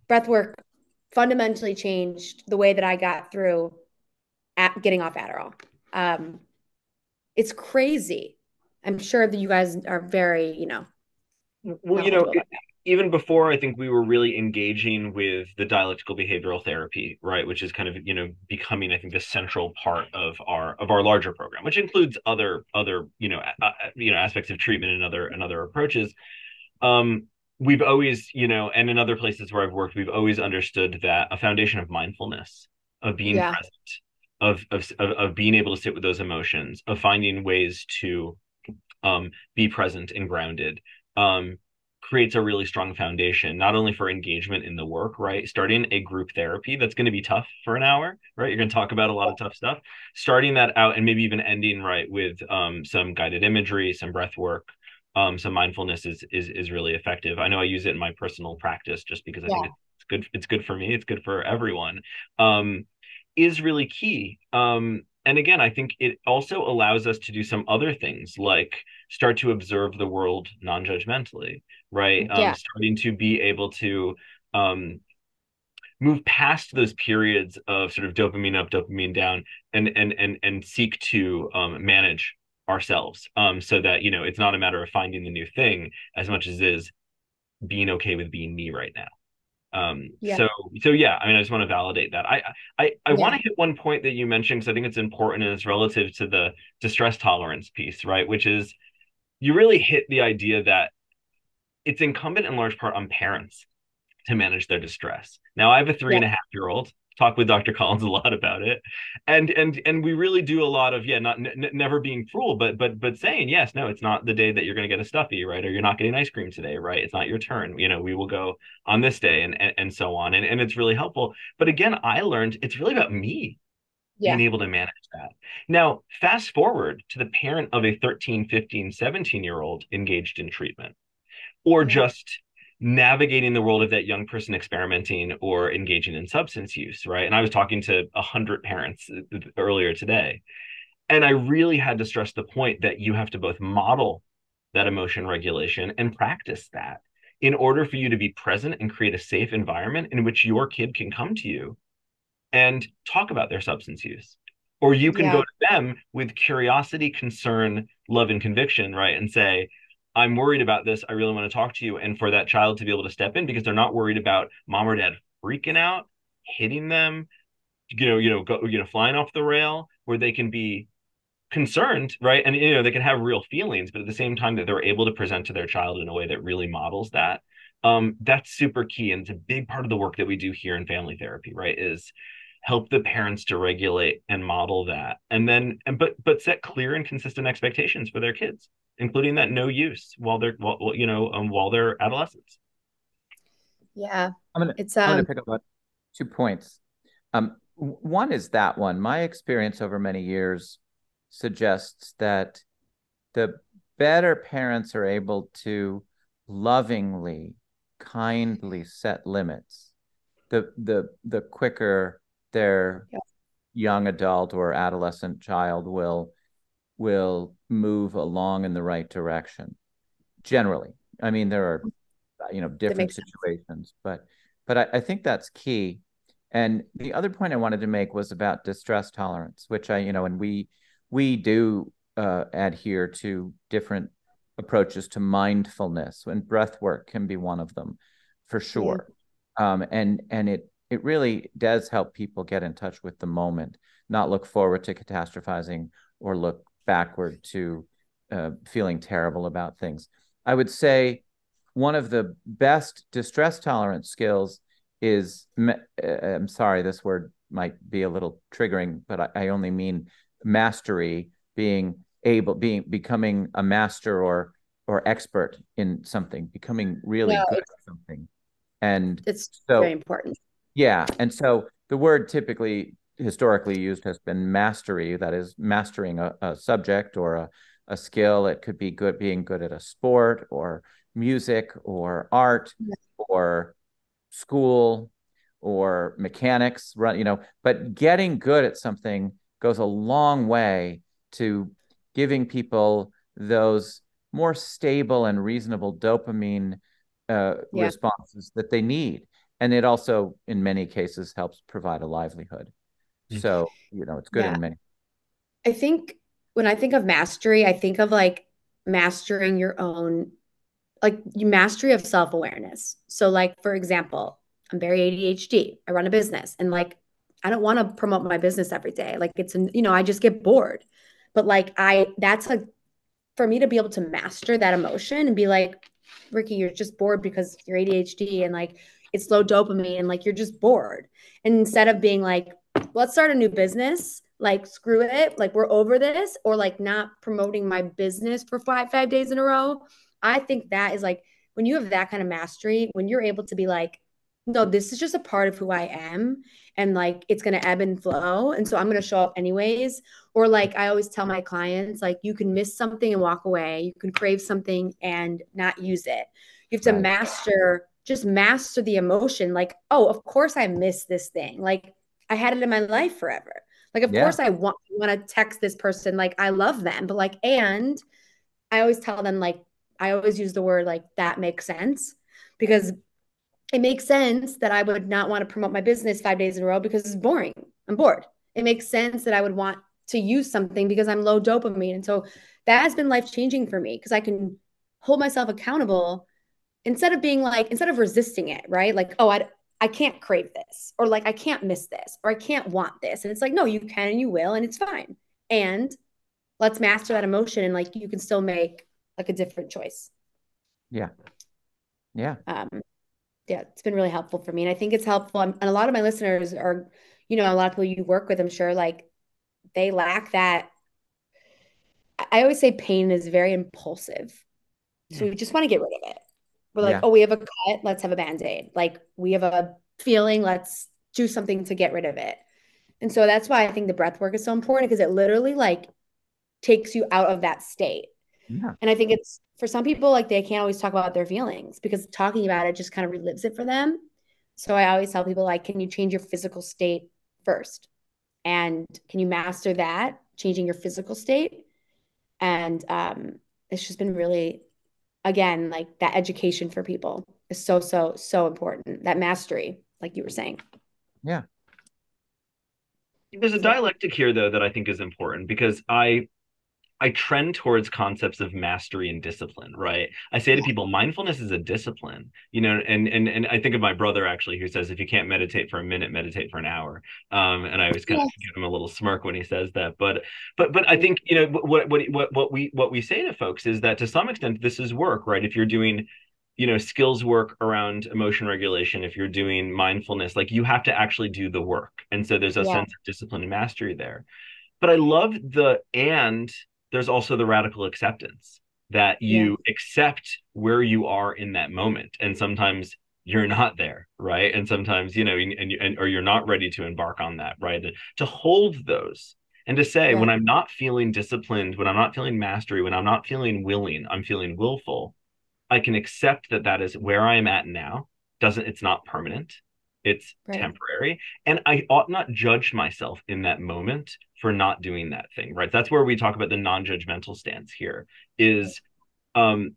Breath work fundamentally changed the way that I got through at getting off Adderall. Um, it's crazy. I'm sure that you guys are very, you know. Well, you know, even before I think we were really engaging with the dialectical behavioral therapy, right, which is kind of you know becoming I think the central part of our of our larger program, which includes other other you know uh, you know aspects of treatment and other and other approaches. Um, we've always you know, and in other places where I've worked, we've always understood that a foundation of mindfulness, of being yeah. present, of, of of of being able to sit with those emotions, of finding ways to um, be present and grounded. Um, creates a really strong foundation not only for engagement in the work right starting a group therapy that's going to be tough for an hour right you're going to talk about a lot of tough stuff starting that out and maybe even ending right with um, some guided imagery some breath work um, some mindfulness is is is really effective i know i use it in my personal practice just because i yeah. think it's good it's good for me it's good for everyone um, is really key. Um, and again i think it also allows us to do some other things like start to observe the world non-judgmentally right? Um, yeah. starting to be able to um, move past those periods of sort of dopamine up dopamine down and and and and seek to um, manage ourselves um, so that you know it's not a matter of finding the new thing as much as is being okay with being me right now um yeah. so so yeah i mean i just want to validate that i i i yeah. want to hit one point that you mentioned because i think it's important and it's relative to the distress tolerance piece right which is you really hit the idea that it's incumbent in large part on parents to manage their distress. Now, I have a three yeah. and a half year old. Talk with Dr. Collins a lot about it, and and and we really do a lot of yeah, not n- never being cruel, but but but saying yes, no, it's not the day that you're going to get a stuffy, right? Or you're not getting ice cream today, right? It's not your turn. You know, we will go on this day, and and, and so on, and and it's really helpful. But again, I learned it's really about me yeah. being able to manage that. Now, fast forward to the parent of a 13, 15, 17 year old engaged in treatment or mm-hmm. just navigating the world of that young person experimenting or engaging in substance use right? And i was talking to a hundred parents uh, earlier today. And i really had to stress the point that you have to both model that emotion regulation and practice that in order for you to be present and create a safe environment in which your kid can come to you and talk about their substance use. Or you can yeah. go to them with curiosity concern love and conviction right? And say I'm worried about this. I really want to talk to you. And for that child to be able to step in because they're not worried about mom or dad freaking out, hitting them, you know, you know, go, you know, flying off the rail, where they can be concerned, right? And you know, they can have real feelings, but at the same time that they're able to present to their child in a way that really models that. Um, that's super key. And it's a big part of the work that we do here in family therapy, right? Is help the parents to regulate and model that and then and but but set clear and consistent expectations for their kids including that no use while they're while, you know um, while they're adolescents. Yeah, I'm gonna it's um, I'm gonna um, pick up on two points. Um, one is that one. My experience over many years suggests that the better parents are able to lovingly, kindly set limits, the the the quicker their yeah. young adult or adolescent child will will move along in the right direction generally i mean there are you know different situations sense. but but I, I, think that's key and the other point i wanted to make was about distress tolerance which i you know and we we do uh, adhere to different approaches to mindfulness and breath work can be one of them for sure. Yeah. Um, and and it it really does help people get in touch with the moment, not look forward to catastrophizing or look backward to uh, feeling terrible about things. I would say one of the best distress tolerance skills is uh, I'm sorry, this word might be a little triggering, but I, I only mean mastery, being able, being becoming a master or or expert in something, becoming really good at something. And it's so, very important. Yeah. And so the word typically historically used has been mastery, that is mastering a, a subject or a, a skill. It could be good being good at a sport or music or art yeah. or school or mechanics run you know but getting good at something goes a long way to giving people those more stable and reasonable dopamine uh, yeah. responses that they need and it also in many cases helps provide a livelihood. Mm-hmm. so you know it's good yeah. in many. I think when i think of mastery i think of like mastering your own like mastery of self-awareness. So like for example i'm very adhd i run a business and like i don't want to promote my business every day. Like it's you know i just get bored. But like i that's like for me to be able to master that emotion and be like ricky you're just bored because you're adhd and like it's low dopamine and like you're just bored and instead of being like let's start a new business like screw it like we're over this or like not promoting my business for five five days in a row I think that is like when you have that kind of mastery, when you're able to be like, no, this is just a part of who I am. And like it's going to ebb and flow. And so I'm going to show up anyways. Or like I always tell my clients, like you can miss something and walk away. You can crave something and not use it. You have to master, just master the emotion. Like, oh, of course I miss this thing. Like I had it in my life forever. Like, of yeah. course I want, want to text this person. Like I love them. But like, and I always tell them, like, I always use the word like that makes sense because it makes sense that I would not want to promote my business five days in a row because it's boring. I'm bored. It makes sense that I would want to use something because I'm low dopamine. And so that has been life changing for me because I can hold myself accountable instead of being like, instead of resisting it, right? Like, oh, I, I can't crave this, or like, I can't miss this, or I can't want this. And it's like, no, you can and you will, and it's fine. And let's master that emotion. And like, you can still make like a different choice. Yeah. Yeah. Um, yeah, it's been really helpful for me. And I think it's helpful. And a lot of my listeners are, you know, a lot of people you work with, I'm sure, like they lack that. I always say pain is very impulsive. So we just want to get rid of it. We're like, yeah. oh, we have a cut, let's have a band-aid. Like we have a feeling, let's do something to get rid of it. And so that's why I think the breath work is so important because it literally like takes you out of that state. Yeah. And I think it's for some people, like they can't always talk about their feelings because talking about it just kind of relives it for them. So I always tell people, like, can you change your physical state first? And can you master that, changing your physical state? And um, it's just been really, again, like that education for people is so, so, so important. That mastery, like you were saying. Yeah. There's a dialectic here, though, that I think is important because I I trend towards concepts of mastery and discipline, right? I say to people, mindfulness is a discipline, you know, and and and I think of my brother actually who says if you can't meditate for a minute, meditate for an hour. Um, and I always kind yes. of give him a little smirk when he says that. But but but I think you know what what what what we what we say to folks is that to some extent this is work, right? If you're doing you know skills work around emotion regulation if you're doing mindfulness like you have to actually do the work and so there's a yeah. sense of discipline and mastery there but i love the and there's also the radical acceptance that you yeah. accept where you are in that moment and sometimes you're not there right and sometimes you know and, and or you're not ready to embark on that right to hold those and to say yeah. when i'm not feeling disciplined when i'm not feeling mastery when i'm not feeling willing i'm feeling willful i can accept that that is where i am at now doesn't it's not permanent it's right. temporary. And i ought not judge myself in that moment for not doing that thing right? That's where we talk about the non-judgmental stance here is um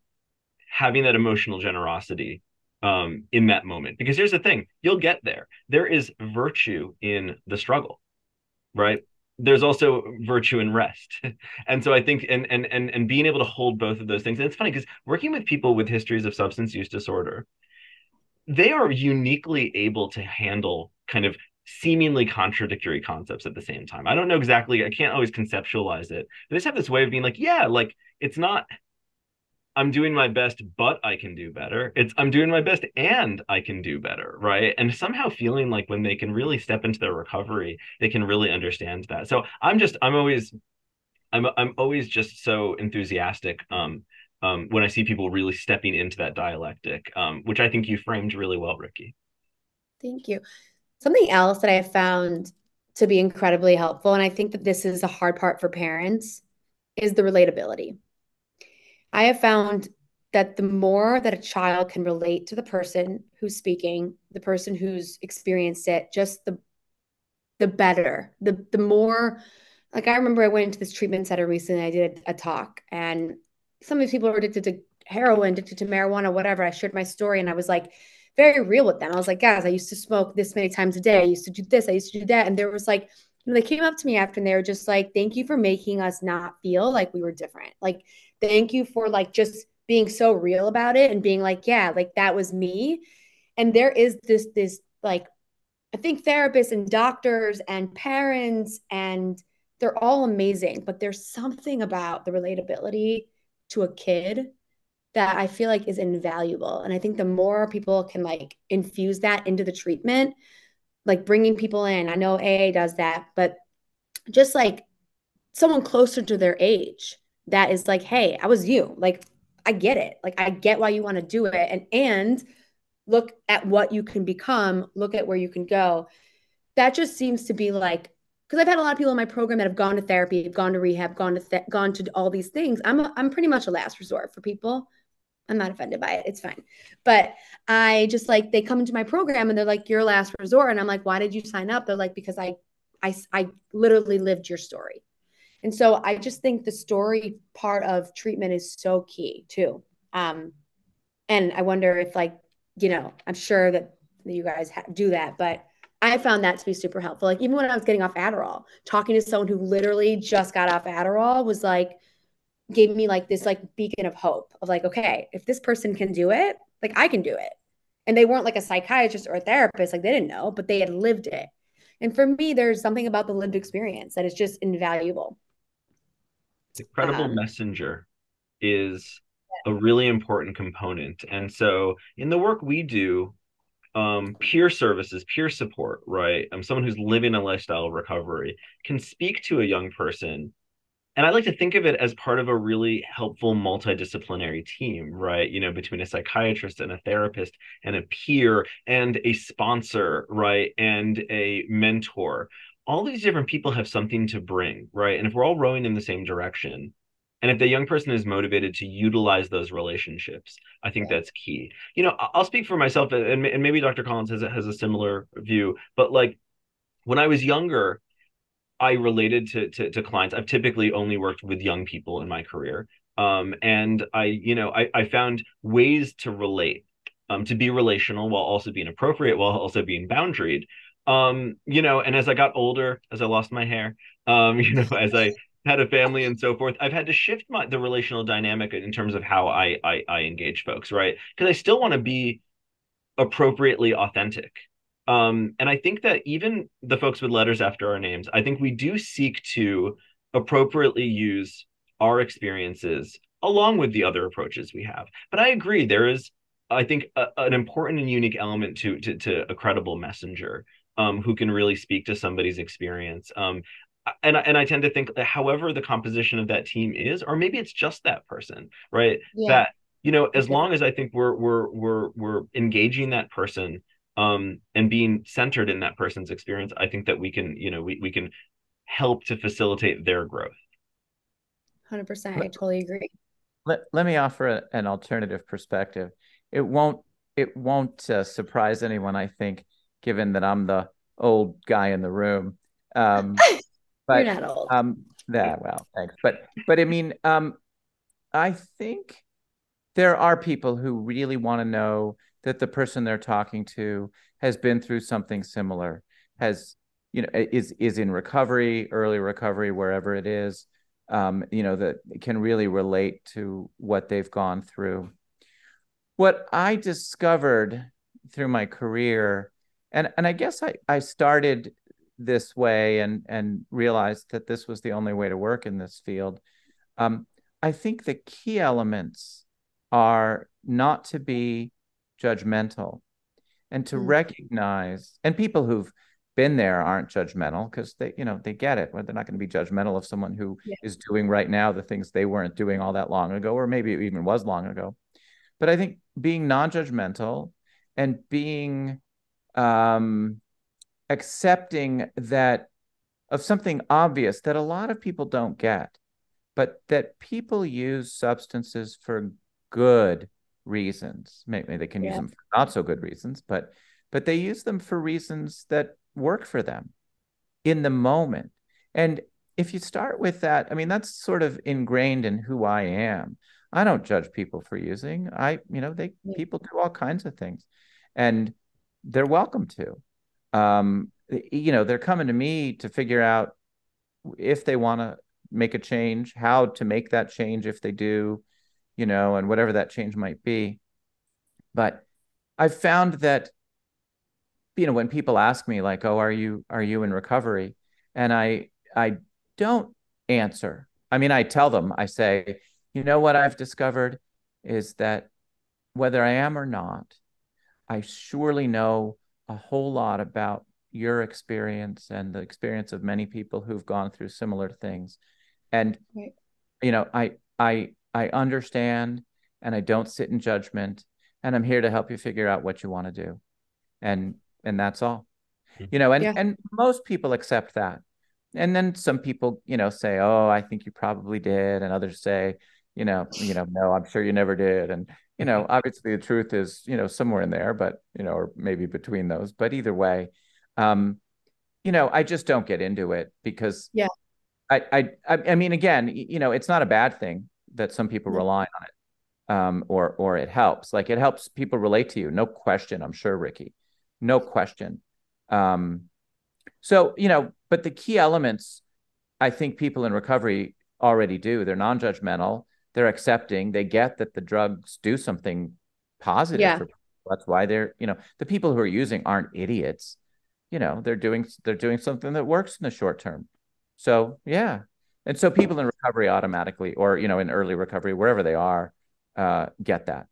having that emotional generosity um in that moment. Because here's the thing you'll get there. There is virtue in the struggle right? There's also virtue in rest. And so i think and and and, and being able to hold both of those things and it's funny because working with people with histories of substance use disorder they are uniquely able to handle kind of seemingly contradictory concepts at the same time. I don't know exactly, I can't always conceptualize it. They just have this way of being like, yeah, like it's not I'm doing my best, but I can do better. It's I'm doing my best and I can do better, right? And somehow feeling like when they can really step into their recovery, they can really understand that. So I'm just I'm always I'm I'm always just so enthusiastic um um when I see people really stepping into that dialectic, um, which I think you framed really well, Ricky. Thank you. Something else that I found to be incredibly helpful, and I think that this is a hard part for parents, is the relatability I have found that the more that a child can relate to the person who's speaking, the person who's experienced it, just the the better. The the more like I remember I went into this treatment center recently. I did a, a talk, and some of these people are addicted to heroin, addicted to marijuana, whatever. I shared my story, and I was like very real with them. I was like, guys, I used to smoke this many times a day. I used to do this. I used to do that, and there was like you know, they came up to me after and they were just like, thank you for making us not feel like we were different. Like thank you for like just being so real about it and being like yeah like that was me and there is this this like i think therapists and doctors and parents and they're all amazing but there's something about the relatability to a kid that i feel like is invaluable and i think the more people can like infuse that into the treatment like bringing people in i know aa does that but just like someone closer to their age that is like, hey, I was you. Like, I get it. Like, I get why you want to do it. And and look at what you can become, look at where you can go. That just seems to be like because I've had a lot of people in my program that have gone to therapy, have gone to rehab, gone to th- gone to all these things. I'm a, I'm pretty much a last resort for people. I'm not offended by it. It's fine. But I just like they come into my program and they're like, "You're last resort," and I'm like, "Why did you sign up?" They're like, "Because I, I, I literally lived your story." And so I just think the story part of treatment is so key too. Um, and I wonder if like, you know, I'm sure that you guys ha- do that, but I found that to be super helpful. Like even when I was getting off Adderall, talking to someone who literally just got off Adderall was like, gave me like this like beacon of hope of like, okay, if this person can do it, like I can do it. And they weren't like a psychiatrist or a therapist, like they didn't know, but they had lived it. And for me, there's something about the lived experience that is just invaluable. The credible um, messenger is a really important component. And so in the work we do, um, peer services, peer support, right? Um, someone who's living a lifestyle of recovery can speak to a young person. And I like to think of it as part of a really helpful multidisciplinary team, right? You know, between a psychiatrist and a therapist and a peer and a sponsor, right? And a mentor all these different people have something to bring, right? And if we're all rowing in the same direction, and if the young person is motivated to utilize those relationships, I think that's key. You know, I'll speak for myself, and, and maybe Dr. Collins has a, has a similar view, but like when I was younger, I related to, to, to clients. I've typically only worked with young people in my career, um, and I, you know, I, I found ways to relate, um, to be relational while also being appropriate, while also being boundaried um you know and as i got older as i lost my hair um you know as i had a family and so forth i've had to shift my the relational dynamic in terms of how i i, I engage folks right? Because i still want to be appropriately authentic. Um and i think that even the folks with letters after our names i think we do seek to appropriately use our experiences along with the other approaches we have. But i agree there is i think a, an important and unique element to, to to a credible messenger um, who can really speak to somebody's experience. Um, and and I tend to think that however the composition of that team is, or maybe it's just that person, right? Yeah. That you know, as long as I think we're we're we're we're engaging that person um, and being centered in that person's experience, I think that we can you know we we can help to facilitate their growth. Hundred percent, I totally agree. Let Let me offer a, an alternative perspective. It won't it won't uh, surprise anyone, I think, given that I'm the old guy in the room. Um, but, You're not old. Um, that well, thanks. But but I mean, um, I think there are people who really want to know that the person they're talking to has been through something similar, has you know is is in recovery, early recovery, wherever it is. Um, you know that can really relate to what they've gone through. What I discovered through my career, and and I guess I I started this way and and realized that this was the only way to work in this field. Um, I think the key elements are not to be judgmental and to mm-hmm. recognize and people who've been there aren't judgmental because they you know they get it they're not going to be judgmental of someone who yeah. is doing right now the things they weren't doing all that long ago or maybe it even was long ago but i think being non-judgmental and being um accepting that of something obvious that a lot of people don't get but that people use substances for good reasons maybe they can yeah. use them for not so good reasons but but they use them for reasons that work for them in the moment. And if you start with that, I mean, that's sort of ingrained in who I am. I don't judge people for using. I, you know, they yeah. people do all kinds of things, and they're welcome to. Um, you know, they're coming to me to figure out if they want to make a change, how to make that change if they do, you know, and whatever that change might be. But I've found that you know when people ask me like oh are you are you in recovery and i i don't answer i mean i tell them i say you know what i've discovered is that whether i am or not i surely know a whole lot about your experience and the experience of many people who've gone through similar things and right. you know i i i understand and i don't sit in judgment and i'm here to help you figure out what you want to do and and that's all hmm. you know and yeah. and most people accept that and then some people you know say oh i think you probably did and others say you know you know no i'm sure you never did and you know mm-hmm. obviously the truth is you know somewhere in there but you know or maybe between those but either way um you know i just don't get into it because yeah i i i mean again you know it's not a bad thing that some people mm-hmm. rely on it um or or it helps like it helps people relate to you no question i'm sure ricky no question. Um, so, you know, but the key elements, I think people in recovery already do. They're non judgmental, they're accepting, they get that the drugs do something positive yeah. for people. That's why they're, you know, the people who are using aren't idiots. You know, they're doing they're doing something that works in the short term. So yeah. And so people in recovery automatically, or you know, in early recovery, wherever they are, uh, get that.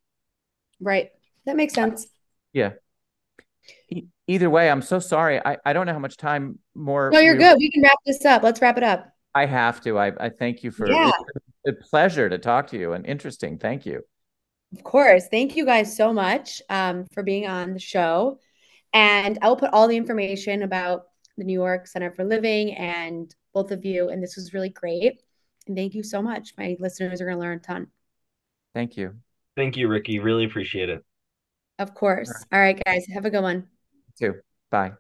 Right. That makes sense. Yeah either way, I'm so sorry. I, I don't know how much time more. No, you're we, good. We can wrap this up. Let's wrap it up. I have to. I, I thank you for yeah. A pleasure to talk to you and interesting. Thank you. Of course. Thank you guys so much um, for being on the show. And I will put all the information about the New York Center for Living and both of you. And this was really great. And thank you so much. My listeners are going to learn a ton. Thank you. Thank you, Ricky. Really appreciate it. Of course. All right, guys. Have a good one. You too. Bye.